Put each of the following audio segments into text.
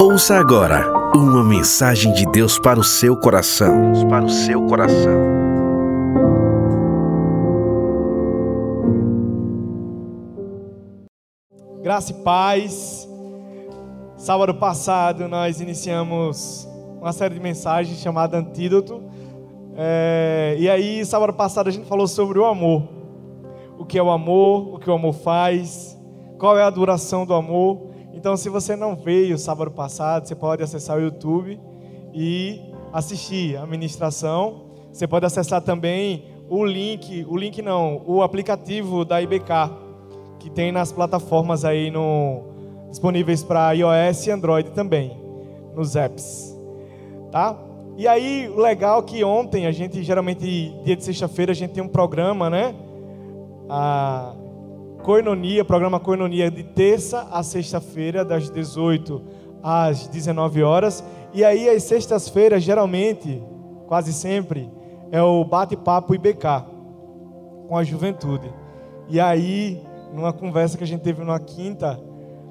Ouça agora uma mensagem de Deus para o seu coração. Deus para o seu coração. Graça e paz. Sábado passado nós iniciamos uma série de mensagens chamada Antídoto. É, e aí, sábado passado a gente falou sobre o amor. O que é o amor, o que o amor faz, qual é a duração do amor. Então, se você não veio sábado passado, você pode acessar o YouTube e assistir a ministração. Você pode acessar também o link, o link não, o aplicativo da IBK, que tem nas plataformas aí no, disponíveis para iOS e Android também, nos apps. Tá? E aí, o legal é que ontem, a gente, geralmente, dia de sexta-feira, a gente tem um programa, né? A Coinonia, programa Coinonia de terça a sexta-feira, das 18 às 19 horas. E aí, às sextas-feiras, geralmente, quase sempre, é o bate-papo IBK com a juventude. E aí, numa conversa que a gente teve numa quinta,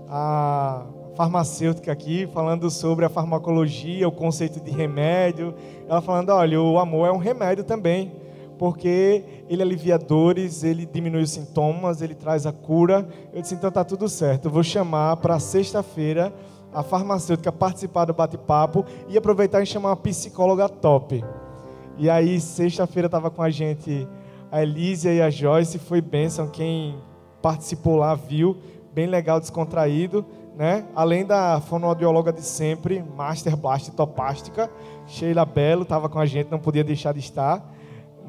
a farmacêutica aqui falando sobre a farmacologia, o conceito de remédio. Ela falando: olha, o amor é um remédio também porque ele alivia dores, ele diminui os sintomas, ele traz a cura. Eu disse, então tá tudo certo. Eu vou chamar para sexta-feira a farmacêutica participar do bate-papo e aproveitar e chamar uma psicóloga top. E aí, sexta-feira estava com a gente a Elísia e a Joyce, foi bênção, quem participou lá viu, bem legal, descontraído, né? Além da fonoaudióloga de sempre, Master Blast Topástica, Sheila Belo estava com a gente, não podia deixar de estar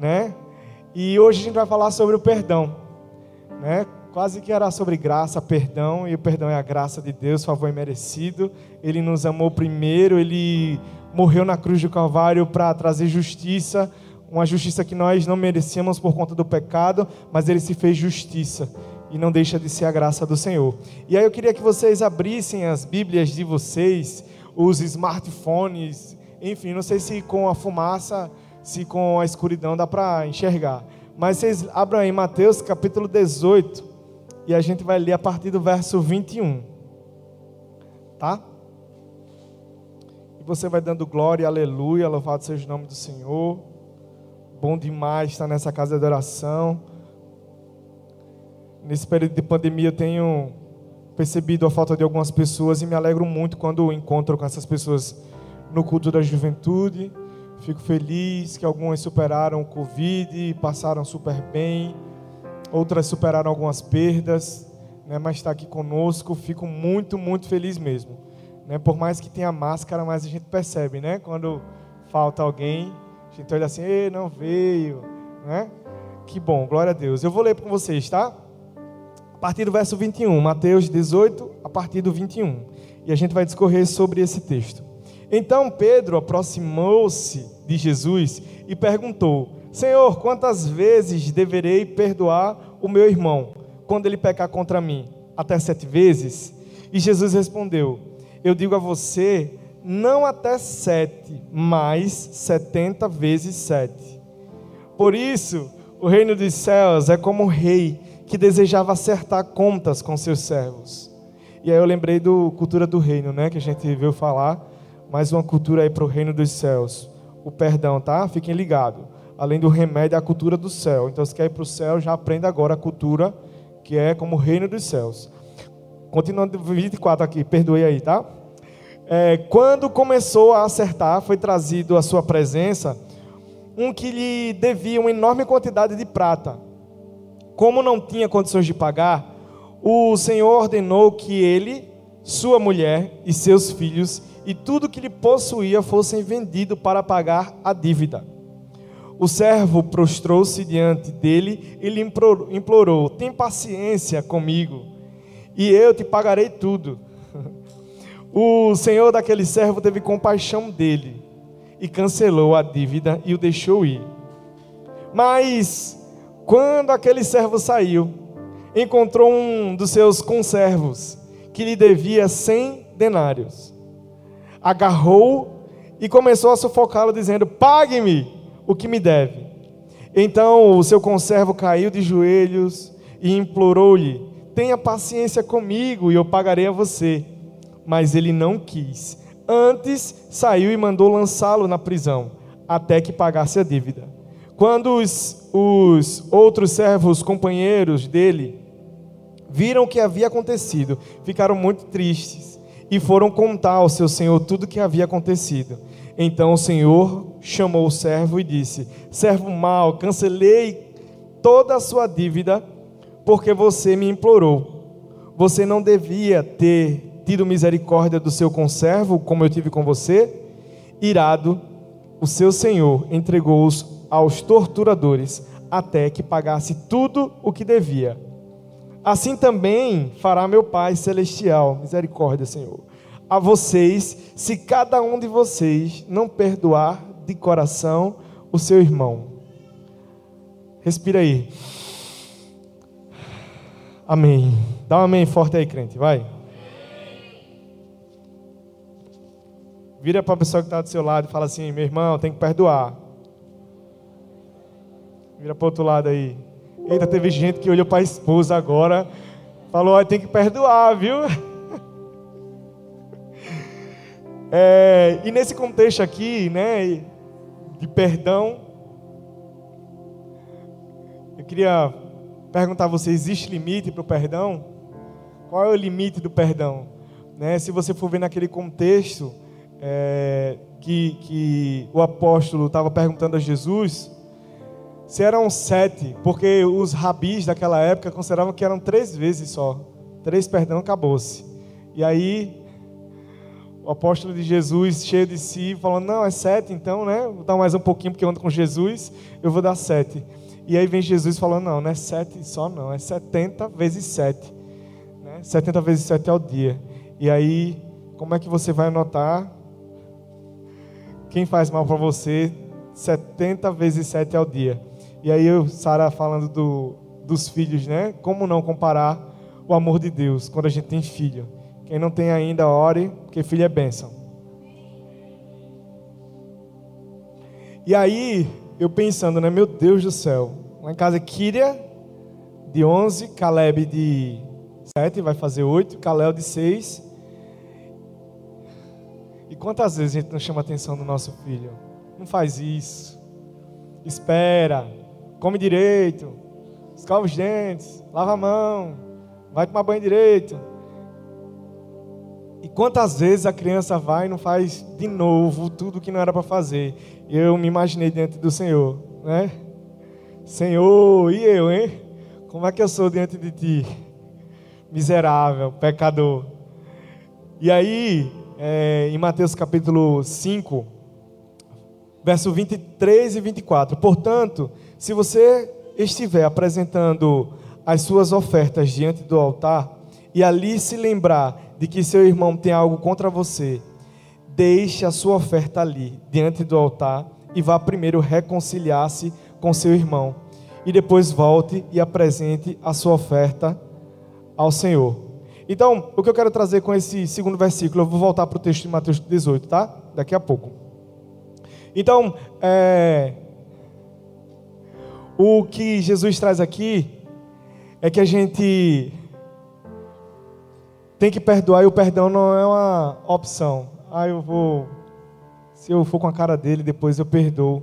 né? E hoje a gente vai falar sobre o perdão, né? Quase que era sobre graça, perdão, e o perdão é a graça de Deus, favor imerecido. Ele nos amou primeiro, ele morreu na cruz do Calvário para trazer justiça, uma justiça que nós não merecíamos por conta do pecado, mas ele se fez justiça e não deixa de ser a graça do Senhor. E aí eu queria que vocês abrissem as Bíblias de vocês, os smartphones, enfim, não sei se com a fumaça se com a escuridão dá para enxergar. Mas vocês abram aí Mateus capítulo 18 e a gente vai ler a partir do verso 21. Tá? E você vai dando glória, aleluia, louvado seja o nome do Senhor. Bom demais estar nessa casa de oração. Nesse período de pandemia eu tenho percebido a falta de algumas pessoas e me alegro muito quando encontro com essas pessoas no culto da juventude Fico feliz que algumas superaram o Covid e passaram super bem. Outras superaram algumas perdas, né, mas está aqui conosco. Fico muito, muito feliz mesmo. Né, por mais que tenha máscara, mas a gente percebe, né? Quando falta alguém, a gente olha assim, Ei, não veio, né? Que bom, glória a Deus. Eu vou ler com vocês, tá? A partir do verso 21, Mateus 18, a partir do 21. E a gente vai discorrer sobre esse texto. Então Pedro aproximou-se de Jesus e perguntou: Senhor, quantas vezes deverei perdoar o meu irmão quando ele pecar contra mim? Até sete vezes? E Jesus respondeu: Eu digo a você, não até sete, mas setenta vezes sete. Por isso, o reino dos céus é como um rei que desejava acertar contas com seus servos. E aí eu lembrei do cultura do reino, né, que a gente viu falar mais uma cultura aí para o reino dos céus. O perdão, tá? Fiquem ligados. Além do remédio, a cultura do céu. Então, se quer ir para o céu, já aprenda agora a cultura que é como o reino dos céus. Continuando 24 aqui, perdoe aí, tá? É, quando começou a acertar, foi trazido à sua presença um que lhe devia uma enorme quantidade de prata. Como não tinha condições de pagar, o Senhor ordenou que ele, sua mulher e seus filhos e tudo que lhe possuía fossem vendido para pagar a dívida. O servo prostrou-se diante dele e lhe implorou: Tem paciência comigo, e eu te pagarei tudo. O senhor daquele servo teve compaixão dele e cancelou a dívida e o deixou ir. Mas, quando aquele servo saiu, encontrou um dos seus conservos que lhe devia cem denários agarrou e começou a sufocá-lo, dizendo: Pague-me o que me deve. Então o seu conservo caiu de joelhos e implorou-lhe: tenha paciência comigo e eu pagarei a você. Mas ele não quis. Antes saiu e mandou lançá-lo na prisão, até que pagasse a dívida. Quando os, os outros servos, companheiros dele, viram o que havia acontecido, ficaram muito tristes e foram contar ao seu senhor tudo o que havia acontecido. Então o senhor chamou o servo e disse: Servo mau, cancelei toda a sua dívida porque você me implorou. Você não devia ter tido misericórdia do seu conservo, como eu tive com você? Irado, o seu senhor entregou-os aos torturadores até que pagasse tudo o que devia. Assim também fará meu Pai celestial, misericórdia, Senhor, a vocês, se cada um de vocês não perdoar de coração o seu irmão. Respira aí. Amém. Dá um amém forte aí, crente, vai. Vira para a pessoa que está do seu lado e fala assim: meu irmão, tem que perdoar. Vira para o outro lado aí. Eita, teve gente que olhou para a esposa agora, falou: tem que perdoar, viu? É, e nesse contexto aqui, né, de perdão, eu queria perguntar a você: existe limite para o perdão? Qual é o limite do perdão? Né, se você for ver naquele contexto é, que, que o apóstolo estava perguntando a Jesus, se eram sete, porque os rabis daquela época consideravam que eram três vezes só. Três perdão, acabou-se. E aí, o apóstolo de Jesus, cheio de si, falando: Não, é sete, então, né? Vou dar mais um pouquinho, porque eu ando com Jesus, eu vou dar sete. E aí vem Jesus falando: Não, não é sete só, não, é setenta vezes sete. Né? Setenta vezes sete ao dia. E aí, como é que você vai anotar quem faz mal para você 70 vezes 7 ao dia? E aí eu, Sara falando do, dos filhos, né? Como não comparar o amor de Deus quando a gente tem filho? Quem não tem ainda, ore, porque filho é bênção. E aí, eu pensando, né? Meu Deus do céu. Lá em casa, Kíria, de 11, Caleb de 7, vai fazer 8, Caleb de 6. E quantas vezes a gente não chama a atenção do nosso filho? Não faz isso. Espera come direito, escova os dentes, lava a mão, vai tomar banho direito. E quantas vezes a criança vai e não faz de novo tudo o que não era para fazer? Eu me imaginei diante do Senhor, né? Senhor, e eu, hein? Como é que eu sou diante de ti? Miserável, pecador. E aí, é, em Mateus capítulo 5, verso 23 e 24: Portanto, se você estiver apresentando as suas ofertas diante do altar e ali se lembrar de que seu irmão tem algo contra você, deixe a sua oferta ali, diante do altar, e vá primeiro reconciliar-se com seu irmão, e depois volte e apresente a sua oferta ao Senhor. Então, o que eu quero trazer com esse segundo versículo, eu vou voltar para o texto de Mateus 18, tá? Daqui a pouco. Então, é, o que Jesus traz aqui é que a gente tem que perdoar e o perdão não é uma opção. Ah, eu vou. Se eu for com a cara dele, depois eu perdoo.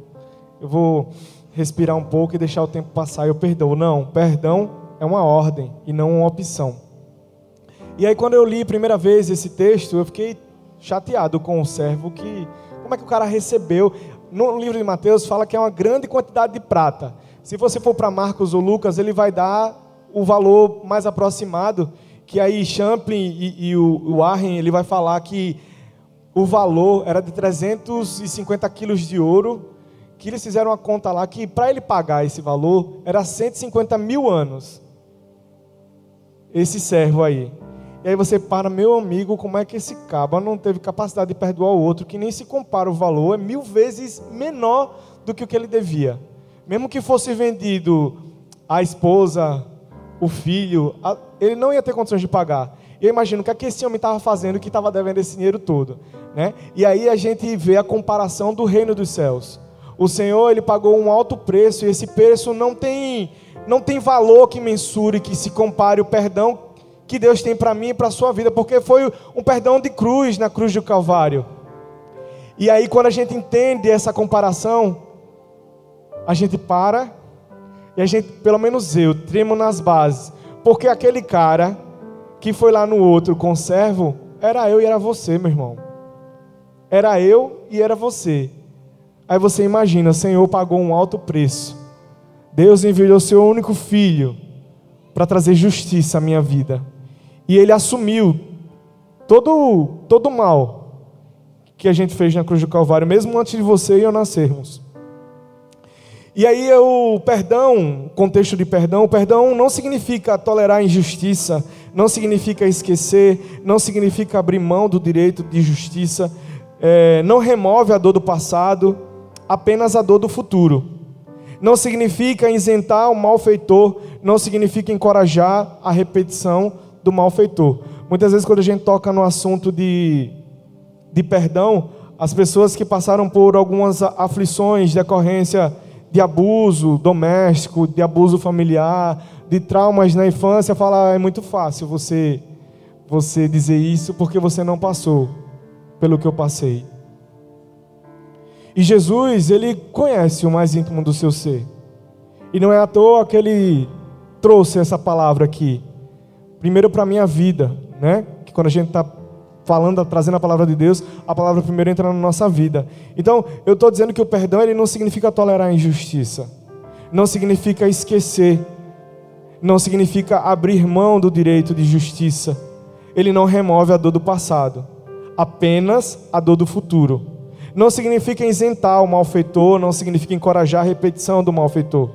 Eu vou respirar um pouco e deixar o tempo passar e eu perdoo. Não, perdão é uma ordem e não uma opção. E aí, quando eu li a primeira vez esse texto, eu fiquei chateado com o servo que. Como é que o cara recebeu? No livro de Mateus fala que é uma grande quantidade de prata. Se você for para Marcos ou Lucas, ele vai dar o valor mais aproximado, que aí Champlin e, e o, o Arren, ele vai falar que o valor era de 350 quilos de ouro, que eles fizeram uma conta lá que para ele pagar esse valor era 150 mil anos. Esse servo aí. E aí você para, meu amigo, como é que esse caba não teve capacidade de perdoar o outro, que nem se compara o valor, é mil vezes menor do que o que ele devia mesmo que fosse vendido a esposa, o filho, ele não ia ter condições de pagar. Eu imagino o que, é que esse homem estava fazendo que estava devendo esse dinheiro todo. Né? E aí a gente vê a comparação do reino dos céus. O Senhor ele pagou um alto preço e esse preço não tem não tem valor que mensure, que se compare o perdão que Deus tem para mim e para a sua vida, porque foi um perdão de cruz na cruz do Calvário. E aí, quando a gente entende essa comparação, a gente para e a gente, pelo menos eu, tremo nas bases, porque aquele cara que foi lá no outro conservo, era eu e era você, meu irmão. Era eu e era você. Aí você imagina, o Senhor pagou um alto preço. Deus enviou seu único filho para trazer justiça à minha vida. E ele assumiu todo todo o mal que a gente fez na cruz do Calvário, mesmo antes de você e eu nascermos. E aí o perdão, o contexto de perdão, o perdão não significa tolerar injustiça, não significa esquecer, não significa abrir mão do direito de justiça, é, não remove a dor do passado, apenas a dor do futuro. Não significa isentar o malfeitor, não significa encorajar a repetição do malfeitor. Muitas vezes, quando a gente toca no assunto de, de perdão, as pessoas que passaram por algumas aflições, decorrência de abuso doméstico, de abuso familiar, de traumas na infância, falam: ah, é muito fácil você, você dizer isso porque você não passou pelo que eu passei. E Jesus, ele conhece o mais íntimo do seu ser. E não é à toa que ele trouxe essa palavra aqui primeiro para a minha vida, né? Que quando a gente está falando, trazendo a palavra de Deus, a palavra primeiro entra na nossa vida. Então, eu estou dizendo que o perdão ele não significa tolerar a injustiça, não significa esquecer, não significa abrir mão do direito de justiça. Ele não remove a dor do passado, apenas a dor do futuro. Não significa isentar o malfeitor, não significa encorajar a repetição do malfeitor.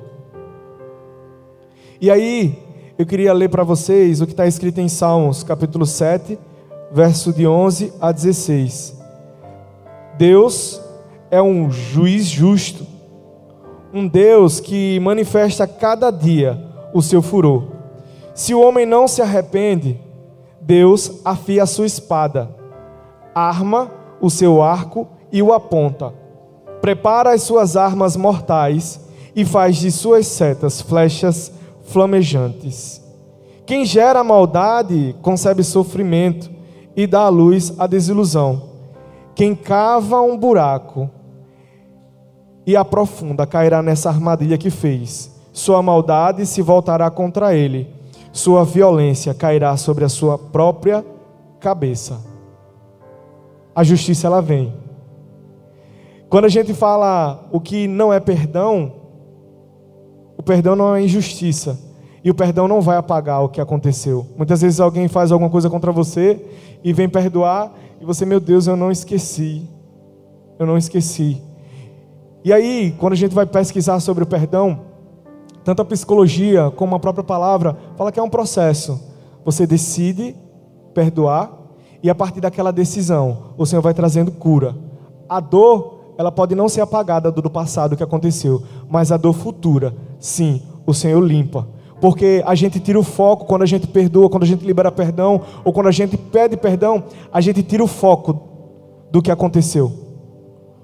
E aí, eu queria ler para vocês o que está escrito em Salmos, capítulo 7, verso de 11 a 16. Deus é um juiz justo, um Deus que manifesta cada dia o seu furor. Se o homem não se arrepende, Deus afia a sua espada, arma o seu arco e o aponta, prepara as suas armas mortais e faz de suas setas flechas flamejantes. Quem gera maldade concebe sofrimento e dá à luz a desilusão. Quem cava um buraco e aprofunda cairá nessa armadilha que fez. Sua maldade se voltará contra ele, sua violência cairá sobre a sua própria cabeça. A justiça ela vem. Quando a gente fala o que não é perdão, o perdão não é injustiça. E o perdão não vai apagar o que aconteceu. Muitas vezes alguém faz alguma coisa contra você e vem perdoar, e você, meu Deus, eu não esqueci. Eu não esqueci. E aí, quando a gente vai pesquisar sobre o perdão, tanto a psicologia como a própria palavra fala que é um processo. Você decide perdoar e a partir daquela decisão, o Senhor vai trazendo cura. A dor, ela pode não ser apagada do passado que aconteceu, mas a dor futura, sim, o Senhor limpa porque a gente tira o foco quando a gente perdoa, quando a gente libera perdão, ou quando a gente pede perdão, a gente tira o foco do que aconteceu,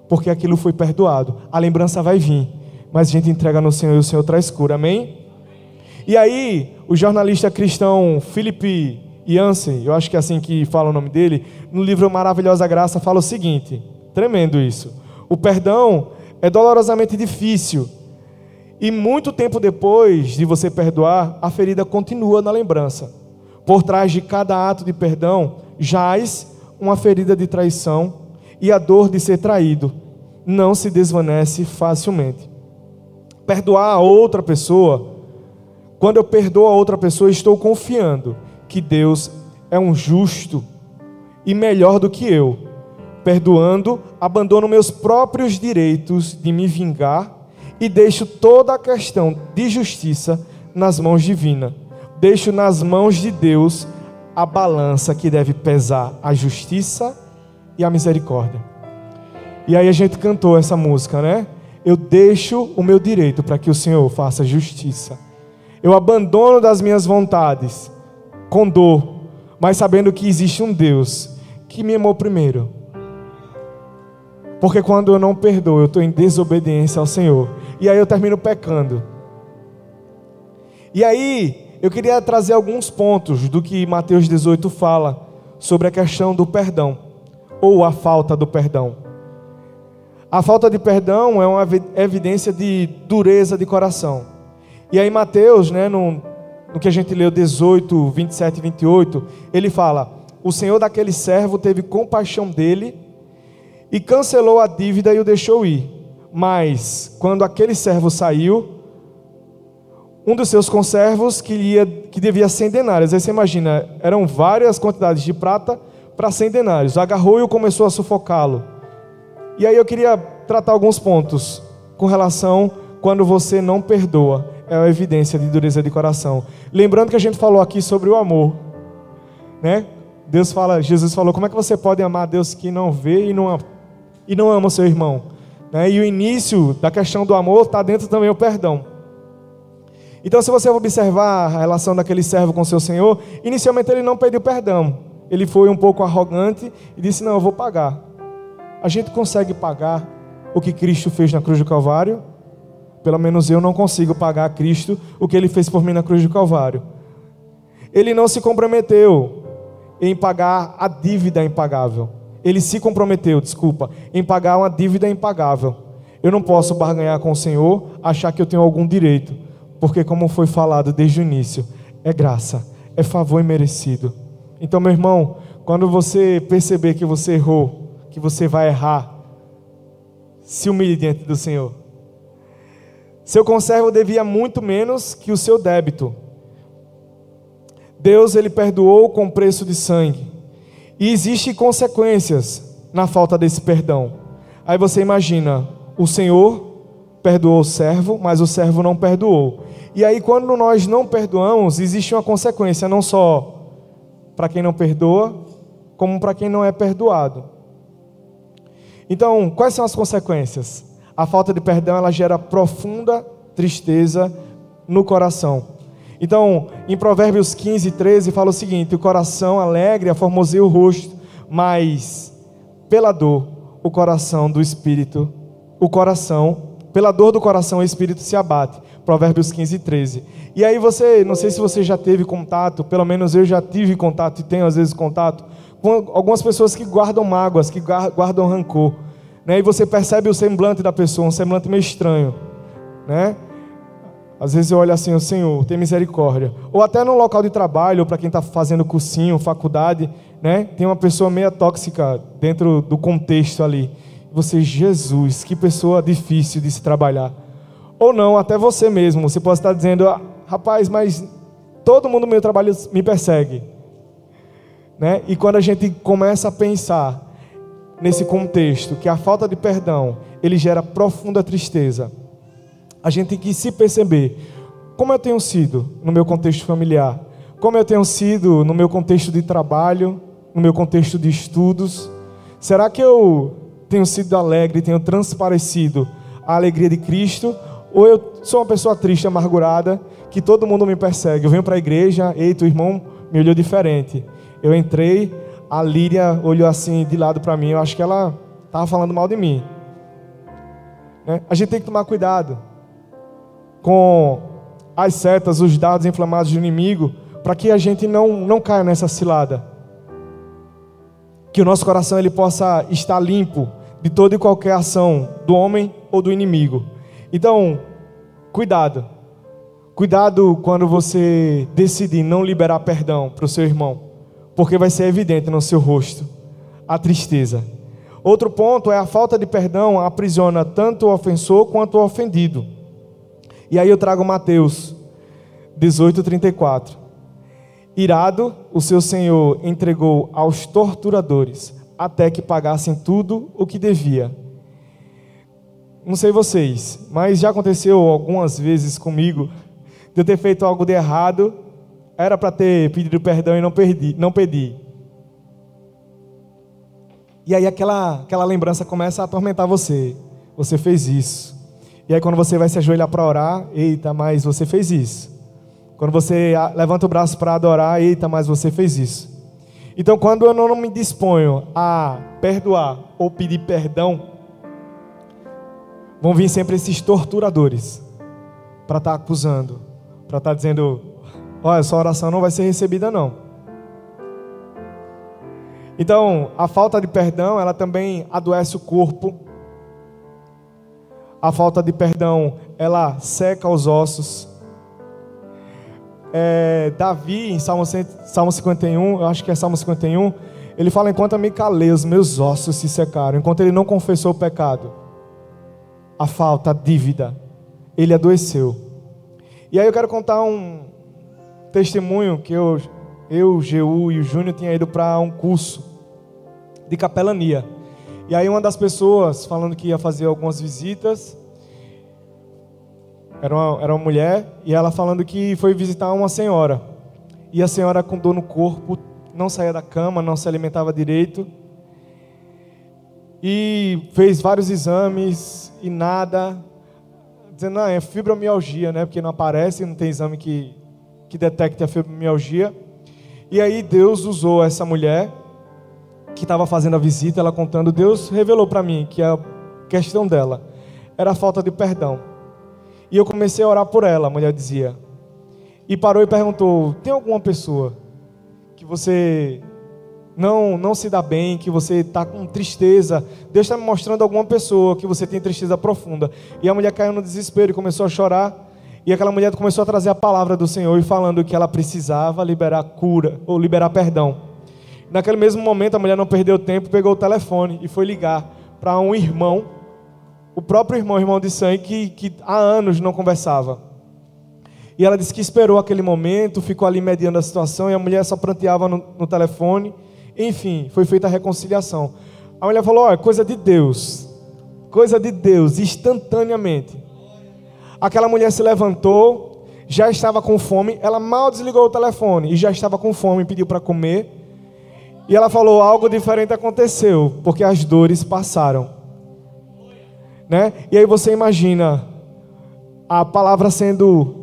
porque aquilo foi perdoado. A lembrança vai vir, mas a gente entrega no Senhor e o Senhor traz cura, amém? E aí, o jornalista cristão Philip Jansen, eu acho que é assim que fala o nome dele, no livro Maravilhosa Graça, fala o seguinte: tremendo isso. O perdão é dolorosamente difícil e muito tempo depois de você perdoar, a ferida continua na lembrança. Por trás de cada ato de perdão jaz uma ferida de traição e a dor de ser traído não se desvanece facilmente. Perdoar a outra pessoa, quando eu perdoo a outra pessoa, estou confiando que Deus é um justo e melhor do que eu. Perdoando, abandono meus próprios direitos de me vingar e deixo toda a questão de justiça nas mãos divinas. Deixo nas mãos de Deus a balança que deve pesar a justiça e a misericórdia. E aí a gente cantou essa música, né? Eu deixo o meu direito para que o Senhor faça justiça. Eu abandono das minhas vontades com dor, mas sabendo que existe um Deus que me amou primeiro. Porque quando eu não perdoo, eu estou em desobediência ao Senhor e aí eu termino pecando. E aí, eu queria trazer alguns pontos do que Mateus 18 fala sobre a questão do perdão, ou a falta do perdão. A falta de perdão é uma evidência de dureza de coração. E aí, Mateus, né, no, no que a gente leu 18, 27 e 28, ele fala: O Senhor daquele servo teve compaixão dele e cancelou a dívida e o deixou ir. Mas, quando aquele servo saiu, um dos seus conservos que, ia, que devia 100 denários. Aí você imagina, eram várias quantidades de prata para 100 denários. Agarrou e começou a sufocá-lo. E aí eu queria tratar alguns pontos com relação quando você não perdoa. É uma evidência de dureza de coração. Lembrando que a gente falou aqui sobre o amor, né? Deus fala, Jesus falou, como é que você pode amar Deus que não vê e não, e não ama o seu irmão? Né? E o início da questão do amor está dentro também o perdão. Então, se você observar a relação daquele servo com seu senhor, inicialmente ele não pediu perdão. Ele foi um pouco arrogante e disse: Não, eu vou pagar. A gente consegue pagar o que Cristo fez na cruz do Calvário? Pelo menos eu não consigo pagar a Cristo o que ele fez por mim na cruz do Calvário. Ele não se comprometeu em pagar a dívida impagável. Ele se comprometeu, desculpa, em pagar uma dívida impagável. Eu não posso barganhar com o Senhor, achar que eu tenho algum direito porque, como foi falado desde o início, é graça, é favor imerecido. Então, meu irmão, quando você perceber que você errou, que você vai errar, se humilhe diante do Senhor. Seu conservo devia muito menos que o seu débito. Deus ele perdoou com preço de sangue. E existem consequências na falta desse perdão. Aí você imagina, o Senhor perdoou o servo, mas o servo não perdoou. E aí, quando nós não perdoamos, existe uma consequência, não só para quem não perdoa, como para quem não é perdoado. Então, quais são as consequências? A falta de perdão ela gera profunda tristeza no coração. Então, em Provérbios 15, 13, fala o seguinte: o coração alegre aformoseia o rosto, mas pela dor, o coração do espírito, o coração, pela dor do coração, o espírito se abate. Provérbios 15, 13. E aí você, não sei se você já teve contato, pelo menos eu já tive contato e tenho às vezes contato, com algumas pessoas que guardam mágoas, que guardam rancor. Né? E você percebe o semblante da pessoa, um semblante meio estranho. Né? Às vezes eu olho assim, o Senhor, tem misericórdia. Ou até no local de trabalho, para quem está fazendo cursinho, faculdade, né? tem uma pessoa meio tóxica dentro do contexto ali. Você, Jesus, que pessoa difícil de se trabalhar. Ou não, até você mesmo. Você pode estar dizendo, ah, rapaz, mas todo mundo no meu trabalho me persegue. Né? E quando a gente começa a pensar nesse contexto, que a falta de perdão, ele gera profunda tristeza. A gente tem que se perceber como eu tenho sido no meu contexto familiar, como eu tenho sido no meu contexto de trabalho, no meu contexto de estudos. Será que eu tenho sido alegre, tenho transparecido a alegria de Cristo? Ou eu sou uma pessoa triste, amargurada, que todo mundo me persegue. Eu venho para a igreja, ei, teu irmão me olhou diferente. Eu entrei, a Líria olhou assim de lado para mim. Eu acho que ela estava falando mal de mim. Né? A gente tem que tomar cuidado com as setas, os dados inflamados do inimigo, para que a gente não, não caia nessa cilada. Que o nosso coração ele possa estar limpo de toda e qualquer ação do homem ou do inimigo. Então, cuidado. Cuidado quando você decidir não liberar perdão para o seu irmão, porque vai ser evidente no seu rosto a tristeza. Outro ponto é a falta de perdão aprisiona tanto o ofensor quanto o ofendido. E aí eu trago Mateus 18:34. Irado, o seu senhor entregou aos torturadores até que pagassem tudo o que devia não sei vocês, mas já aconteceu algumas vezes comigo de eu ter feito algo de errado, era para ter pedido perdão e não perdi, não pedi. E aí aquela aquela lembrança começa a atormentar você. Você fez isso. E aí quando você vai se ajoelhar para orar, eita, mas você fez isso. Quando você levanta o braço para adorar, eita, mas você fez isso. Então quando eu não me disponho a perdoar ou pedir perdão, vão vir sempre esses torturadores para estar tá acusando, para estar tá dizendo: olha, sua oração não vai ser recebida, não. Então, a falta de perdão, ela também adoece o corpo. A falta de perdão, ela seca os ossos. É, Davi, em Salmo, Salmo 51, eu acho que é Salmo 51, ele fala: Enquanto me calei, os meus ossos se secaram. Enquanto ele não confessou o pecado, a falta, a dívida, ele adoeceu. E aí eu quero contar um testemunho que eu, eu Geu e o Júnior tinha ido para um curso de capelania. E aí uma das pessoas falando que ia fazer algumas visitas, era uma, era uma mulher, e ela falando que foi visitar uma senhora. E a senhora com dor no corpo, não saía da cama, não se alimentava direito. E fez vários exames e nada. Dizendo, não, é fibromialgia, né? Porque não aparece, não tem exame que, que detecte a fibromialgia. E aí Deus usou essa mulher que estava fazendo a visita, ela contando, Deus revelou para mim que a questão dela era a falta de perdão. E eu comecei a orar por ela, a mulher dizia. E parou e perguntou: tem alguma pessoa que você não não se dá bem, que você está com tristeza? Deus está me mostrando alguma pessoa que você tem tristeza profunda. E a mulher caiu no desespero e começou a chorar. E aquela mulher começou a trazer a palavra do Senhor e falando que ela precisava liberar cura ou liberar perdão. Naquele mesmo momento, a mulher não perdeu tempo, pegou o telefone e foi ligar para um irmão, o próprio irmão, irmão de sangue, que, que há anos não conversava. E ela disse que esperou aquele momento, ficou ali mediando a situação, e a mulher só pranteava no, no telefone. Enfim, foi feita a reconciliação. A mulher falou: Olha, coisa de Deus, coisa de Deus, instantaneamente. Aquela mulher se levantou, já estava com fome, ela mal desligou o telefone e já estava com fome, pediu para comer. E ela falou: algo diferente aconteceu, porque as dores passaram. Né? E aí você imagina a palavra sendo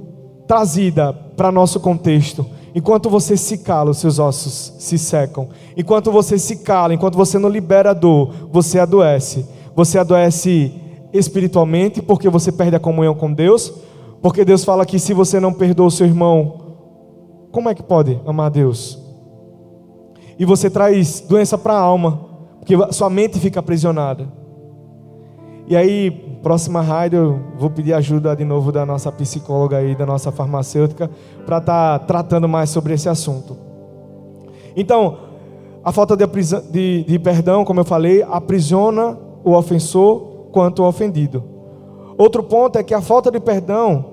trazida para nosso contexto. Enquanto você se cala, os seus ossos se secam. Enquanto você se cala, enquanto você não libera a dor, você adoece. Você adoece espiritualmente porque você perde a comunhão com Deus. Porque Deus fala que se você não perdoa o seu irmão, como é que pode amar Deus? E você traz doença para a alma, porque sua mente fica aprisionada. E aí, próxima rádio, eu vou pedir ajuda de novo da nossa psicóloga aí, da nossa farmacêutica, para estar tá tratando mais sobre esse assunto. Então, a falta de, de, de perdão, como eu falei, aprisiona o ofensor quanto o ofendido. Outro ponto é que a falta de perdão,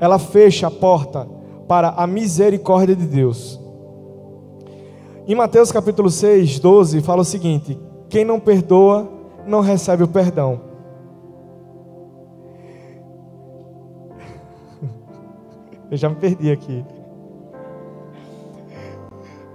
ela fecha a porta para a misericórdia de Deus. Em Mateus capítulo 6, 12, fala o seguinte: Quem não perdoa, não recebe o perdão. Eu já me perdi aqui.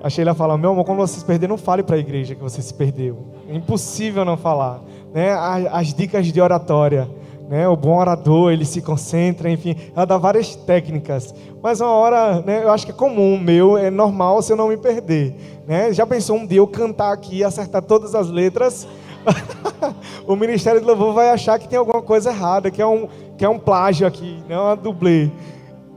A Sheila fala: Meu amor, quando você se perder, não fale para a igreja que você se perdeu. É impossível não falar. Né? As dicas de oratória. Né? O bom orador, ele se concentra, enfim, ela dá várias técnicas. Mas uma hora, né, eu acho que é comum, meu, é normal se eu não me perder. Né? Já pensou um dia eu cantar aqui e acertar todas as letras? o Ministério do Louvor vai achar que tem alguma coisa errada, que é um, que é um plágio aqui, não é uma dublê.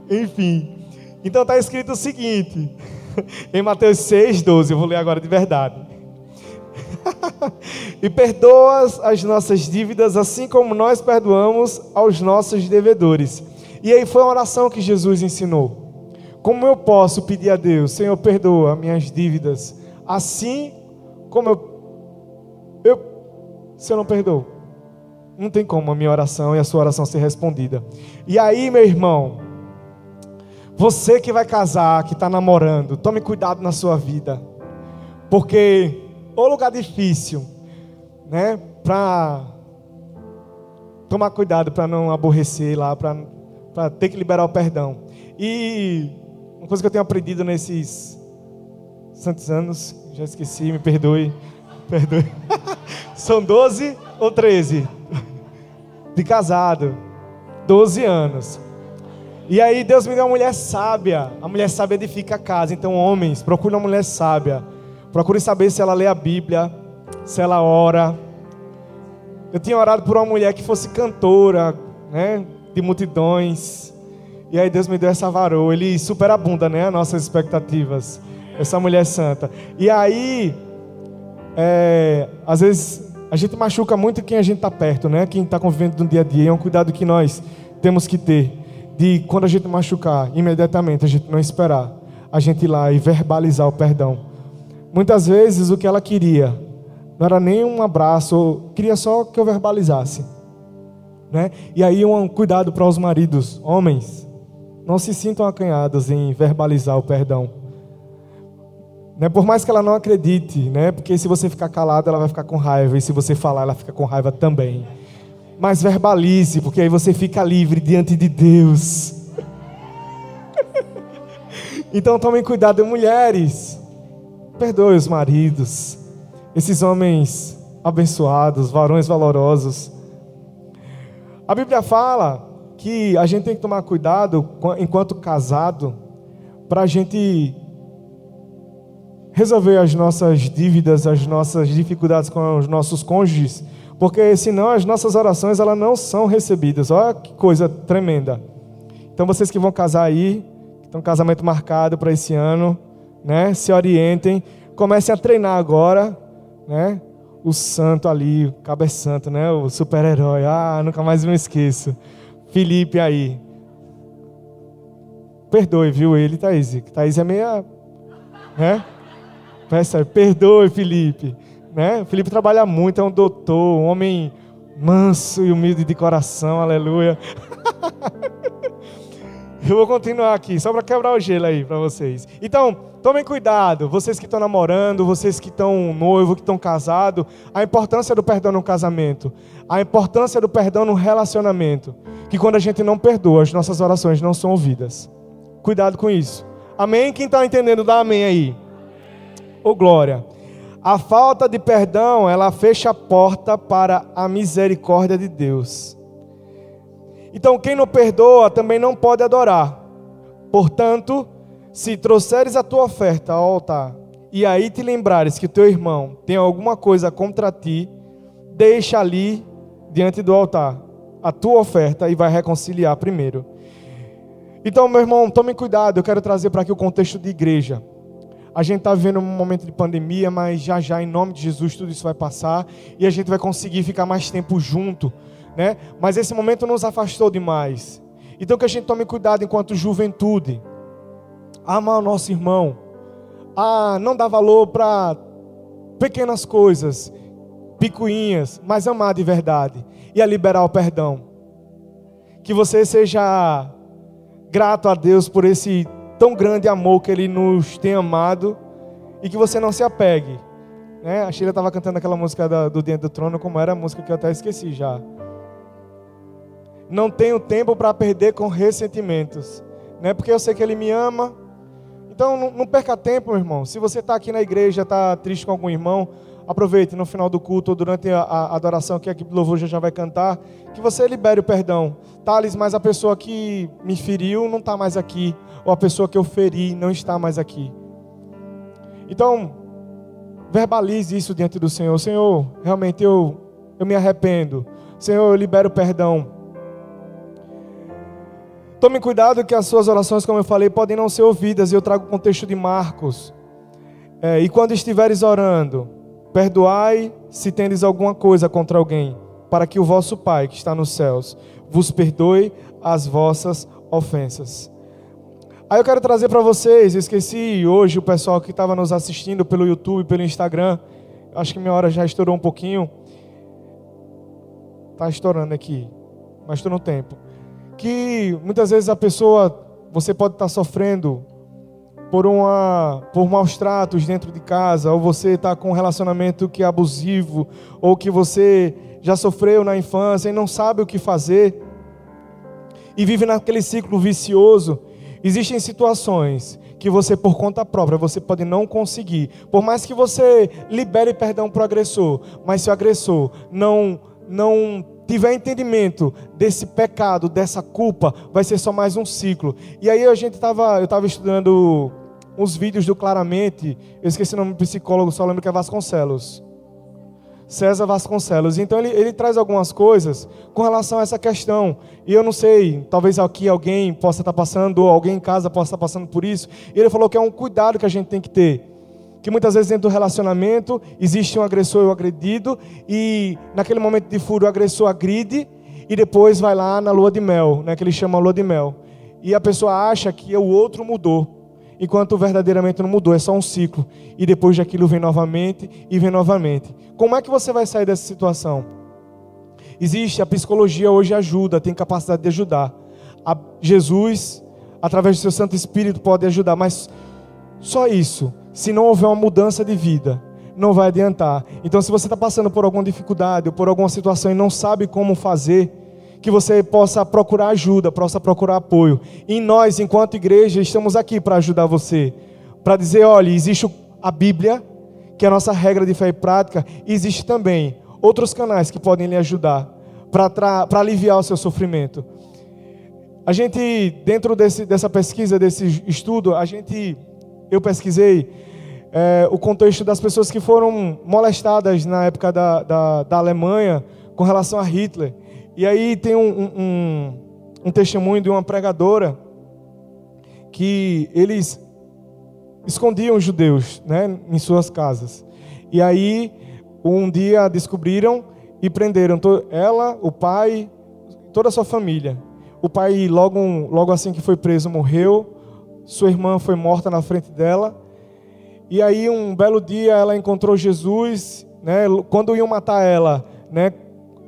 Enfim. Então está escrito o seguinte, em Mateus 6, 12, eu vou ler agora de verdade. e perdoa as nossas dívidas, assim como nós perdoamos aos nossos devedores. E aí foi a oração que Jesus ensinou. Como eu posso pedir a Deus, Senhor, perdoa minhas dívidas, assim como eu, eu se eu não perdoo, não tem como a minha oração e a sua oração ser respondida. E aí, meu irmão, você que vai casar, que está namorando, tome cuidado na sua vida, porque o lugar difícil, né, para tomar cuidado para não aborrecer lá, para ter que liberar o perdão. E uma coisa que eu tenho aprendido nesses santos anos, já esqueci, me perdoe. Perdoe. São 12 ou 13? De casado. 12 anos. E aí Deus me deu uma mulher sábia. A mulher sábia edifica a casa. Então, homens, procure uma mulher sábia. Procure saber se ela lê a Bíblia, se ela ora. Eu tinha orado por uma mulher que fosse cantora, né, de multidões E aí Deus me deu essa varoa. Ele superabunda, né? As nossas expectativas. Essa mulher santa. E aí, é, às vezes, a gente machuca muito quem a gente está perto, né? Quem está convivendo no dia a dia. É um cuidado que nós temos que ter. De quando a gente machucar, imediatamente, a gente não esperar. A gente ir lá e verbalizar o perdão. Muitas vezes o que ela queria não era nem um abraço, queria só que eu verbalizasse. Né? E aí um cuidado para os maridos, homens, não se sintam acanhados em verbalizar o perdão. Né? Por mais que ela não acredite, né? porque se você ficar calado, ela vai ficar com raiva, e se você falar, ela fica com raiva também. Mas verbalize, porque aí você fica livre diante de Deus. então tomem cuidado, mulheres. Perdoe os maridos, esses homens abençoados, varões valorosos. A Bíblia fala que a gente tem que tomar cuidado enquanto casado para a gente resolver as nossas dívidas, as nossas dificuldades com os nossos cônjuges, porque senão as nossas orações elas não são recebidas. Olha que coisa tremenda. Então vocês que vão casar aí, que estão casamento marcado para esse ano, né? Se orientem, comecem a treinar agora, né? O santo ali, o cabeçanto, né? O super-herói. Ah, nunca mais me esqueço. Felipe aí. Perdoe, viu ele, Thaís. Thaís é meia. Né? Peça, perdoe, Felipe. Né? Felipe trabalha muito, é um doutor, um homem manso e humilde de coração, aleluia. Eu vou continuar aqui, só para quebrar o gelo aí para vocês. Então, tomem cuidado, vocês que estão namorando, vocês que estão noivo, que estão casados, a importância do perdão no casamento, a importância do perdão no relacionamento, que quando a gente não perdoa, as nossas orações não são ouvidas. Cuidado com isso. Amém? Quem está entendendo, dá amém aí. Ô oh, glória. A falta de perdão, ela fecha a porta para a misericórdia de Deus. Então, quem não perdoa também não pode adorar. Portanto, se trouxeres a tua oferta ao altar e aí te lembrares que teu irmão tem alguma coisa contra ti, deixa ali diante do altar a tua oferta e vai reconciliar primeiro. Então, meu irmão, tome cuidado, eu quero trazer para aqui o contexto de igreja. A gente está vivendo um momento de pandemia, mas já já, em nome de Jesus, tudo isso vai passar e a gente vai conseguir ficar mais tempo junto né? Mas esse momento nos afastou demais. Então que a gente tome cuidado enquanto juventude. Amar o nosso irmão. A não dar valor para pequenas coisas, picuinhas, mas amar de verdade e a liberar o perdão. Que você seja grato a Deus por esse tão grande amor que Ele nos tem amado e que você não se apegue. Né? A Sheila estava cantando aquela música do Dentro do Trono, como era a música que eu até esqueci já. Não tenho tempo para perder com ressentimentos. Né? Porque eu sei que Ele me ama. Então não, não perca tempo, meu irmão. Se você está aqui na igreja, está triste com algum irmão, aproveite no final do culto ou durante a, a adoração que a equipe do louvor já, vai cantar, que você libere o perdão. Thales, mas a pessoa que me feriu não está mais aqui. Ou a pessoa que eu feri não está mais aqui. Então, verbalize isso diante do Senhor. Senhor, realmente eu, eu me arrependo. Senhor, eu libero o perdão. Tome cuidado que as suas orações, como eu falei, podem não ser ouvidas. E eu trago o contexto de Marcos. É, e quando estiveres orando, perdoai se tendes alguma coisa contra alguém, para que o vosso Pai, que está nos céus, vos perdoe as vossas ofensas. Aí eu quero trazer para vocês, eu esqueci hoje o pessoal que estava nos assistindo pelo YouTube, pelo Instagram, acho que minha hora já estourou um pouquinho. Está estourando aqui, mas estou no tempo que muitas vezes a pessoa, você pode estar sofrendo por, uma, por maus tratos dentro de casa, ou você está com um relacionamento que é abusivo, ou que você já sofreu na infância e não sabe o que fazer, e vive naquele ciclo vicioso. Existem situações que você, por conta própria, você pode não conseguir. Por mais que você libere perdão para o agressor, mas se o agressor não, não tiver entendimento desse pecado, dessa culpa, vai ser só mais um ciclo. E aí a gente tava, eu estava estudando uns vídeos do Claramente, eu esqueci o nome do psicólogo, só lembro que é Vasconcelos. César Vasconcelos. Então ele, ele traz algumas coisas com relação a essa questão. E eu não sei, talvez aqui alguém possa estar passando, ou alguém em casa possa estar passando por isso. E ele falou que é um cuidado que a gente tem que ter. Que muitas vezes dentro do relacionamento existe um agressor e um agredido, e naquele momento de furo o agressor agride, e depois vai lá na lua de mel, né, que ele chama lua de mel. E a pessoa acha que o outro mudou enquanto verdadeiramente não mudou, é só um ciclo. E depois daquilo vem novamente e vem novamente. Como é que você vai sair dessa situação? Existe, a psicologia hoje ajuda, tem capacidade de ajudar. A Jesus, através do seu Santo Espírito, pode ajudar, mas só isso. Se não houver uma mudança de vida, não vai adiantar. Então, se você está passando por alguma dificuldade ou por alguma situação e não sabe como fazer, que você possa procurar ajuda, possa procurar apoio. E nós, enquanto igreja, estamos aqui para ajudar você. Para dizer, olha, existe a Bíblia, que é a nossa regra de fé e prática, e existe também outros canais que podem lhe ajudar para aliviar o seu sofrimento. A gente, dentro desse, dessa pesquisa, desse estudo, a gente, eu pesquisei é, o contexto das pessoas que foram molestadas na época da, da, da Alemanha com relação a Hitler. E aí tem um, um, um testemunho de uma pregadora que eles escondiam os judeus né, em suas casas. E aí, um dia descobriram e prenderam ela, o pai, toda a sua família. O pai, logo, logo assim que foi preso, morreu. Sua irmã foi morta na frente dela. E aí, um belo dia, ela encontrou Jesus. Né, quando iam matar ela, né,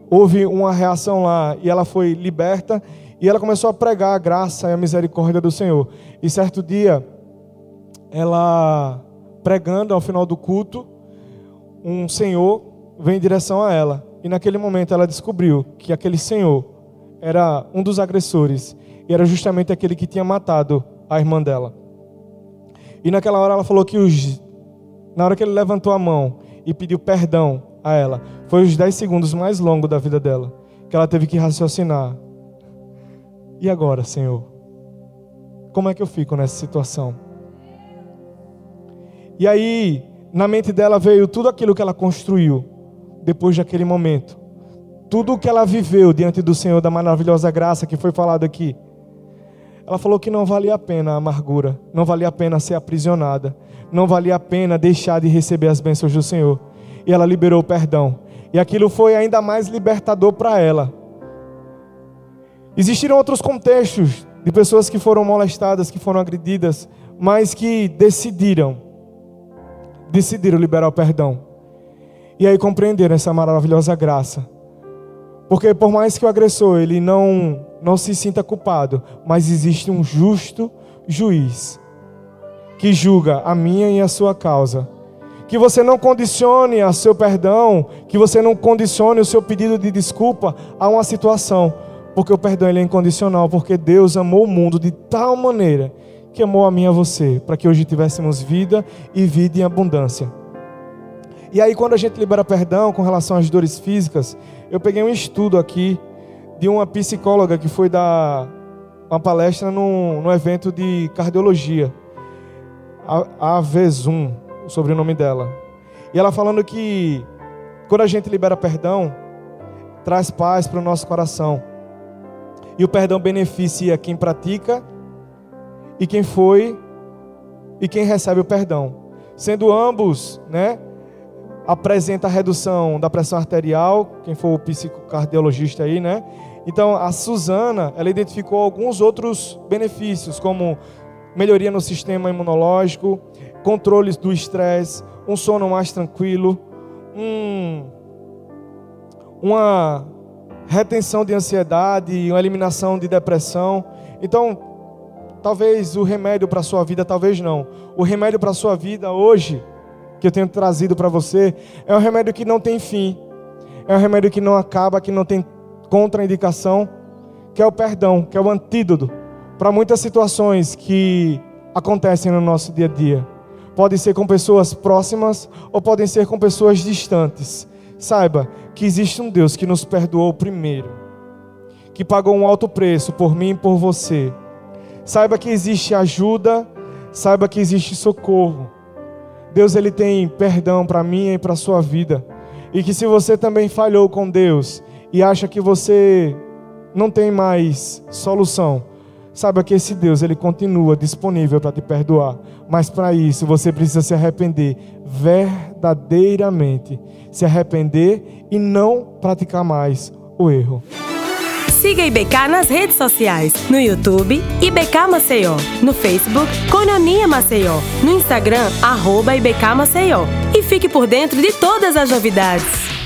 houve uma reação lá e ela foi liberta e ela começou a pregar a graça e a misericórdia do Senhor. E certo dia, ela pregando ao final do culto, um senhor vem em direção a ela. E naquele momento ela descobriu que aquele senhor era um dos agressores e era justamente aquele que tinha matado a irmã dela. E naquela hora ela falou que os na hora que ele levantou a mão e pediu perdão a ela. Foi os 10 segundos mais longos da vida dela, que ela teve que raciocinar. E agora, Senhor? Como é que eu fico nessa situação? E aí, na mente dela veio tudo aquilo que ela construiu depois daquele momento. Tudo o que ela viveu diante do Senhor, da maravilhosa graça que foi falado aqui. Ela falou que não valia a pena a amargura, não valia a pena ser aprisionada, não valia a pena deixar de receber as bênçãos do Senhor e ela liberou o perdão. E aquilo foi ainda mais libertador para ela. Existiram outros contextos de pessoas que foram molestadas, que foram agredidas, mas que decidiram, decidiram liberar o perdão. E aí compreenderam essa maravilhosa graça. Porque por mais que o agressor ele não não se sinta culpado, mas existe um justo juiz que julga a minha e a sua causa que você não condicione o seu perdão, que você não condicione o seu pedido de desculpa a uma situação, porque o perdão ele é incondicional, porque Deus amou o mundo de tal maneira que amou a mim e a você, para que hoje tivéssemos vida e vida em abundância. E aí, quando a gente libera perdão com relação às dores físicas, eu peguei um estudo aqui de uma psicóloga que foi dar uma palestra no, no evento de cardiologia, a, a Vezum, o sobrenome dela. E ela falando que quando a gente libera perdão, traz paz para o nosso coração. E o perdão beneficia quem pratica e quem foi e quem recebe o perdão. Sendo ambos, né, apresenta a redução da pressão arterial, quem for o psicocardiologista aí, né? Então, a Suzana, ela identificou alguns outros benefícios, como melhoria no sistema imunológico, controles do estresse, um sono mais tranquilo, um, uma retenção de ansiedade, uma eliminação de depressão. Então, talvez o remédio para a sua vida, talvez não. O remédio para a sua vida hoje, que eu tenho trazido para você, é um remédio que não tem fim. É um remédio que não acaba, que não tem contraindicação, que é o perdão, que é o antídoto para muitas situações que acontecem no nosso dia a dia. Pode ser com pessoas próximas ou podem ser com pessoas distantes. Saiba que existe um Deus que nos perdoou primeiro, que pagou um alto preço por mim e por você. Saiba que existe ajuda, saiba que existe socorro. Deus ele tem perdão para mim e para sua vida. E que se você também falhou com Deus e acha que você não tem mais solução, saiba que esse Deus ele continua disponível para te perdoar. Mas para isso você precisa se arrepender verdadeiramente, se arrepender e não praticar mais o erro. Siga IBK nas redes sociais, no YouTube, IBK Maceió, no Facebook, Cononia Maceió, no Instagram, arroba IBK Maceió. E fique por dentro de todas as novidades.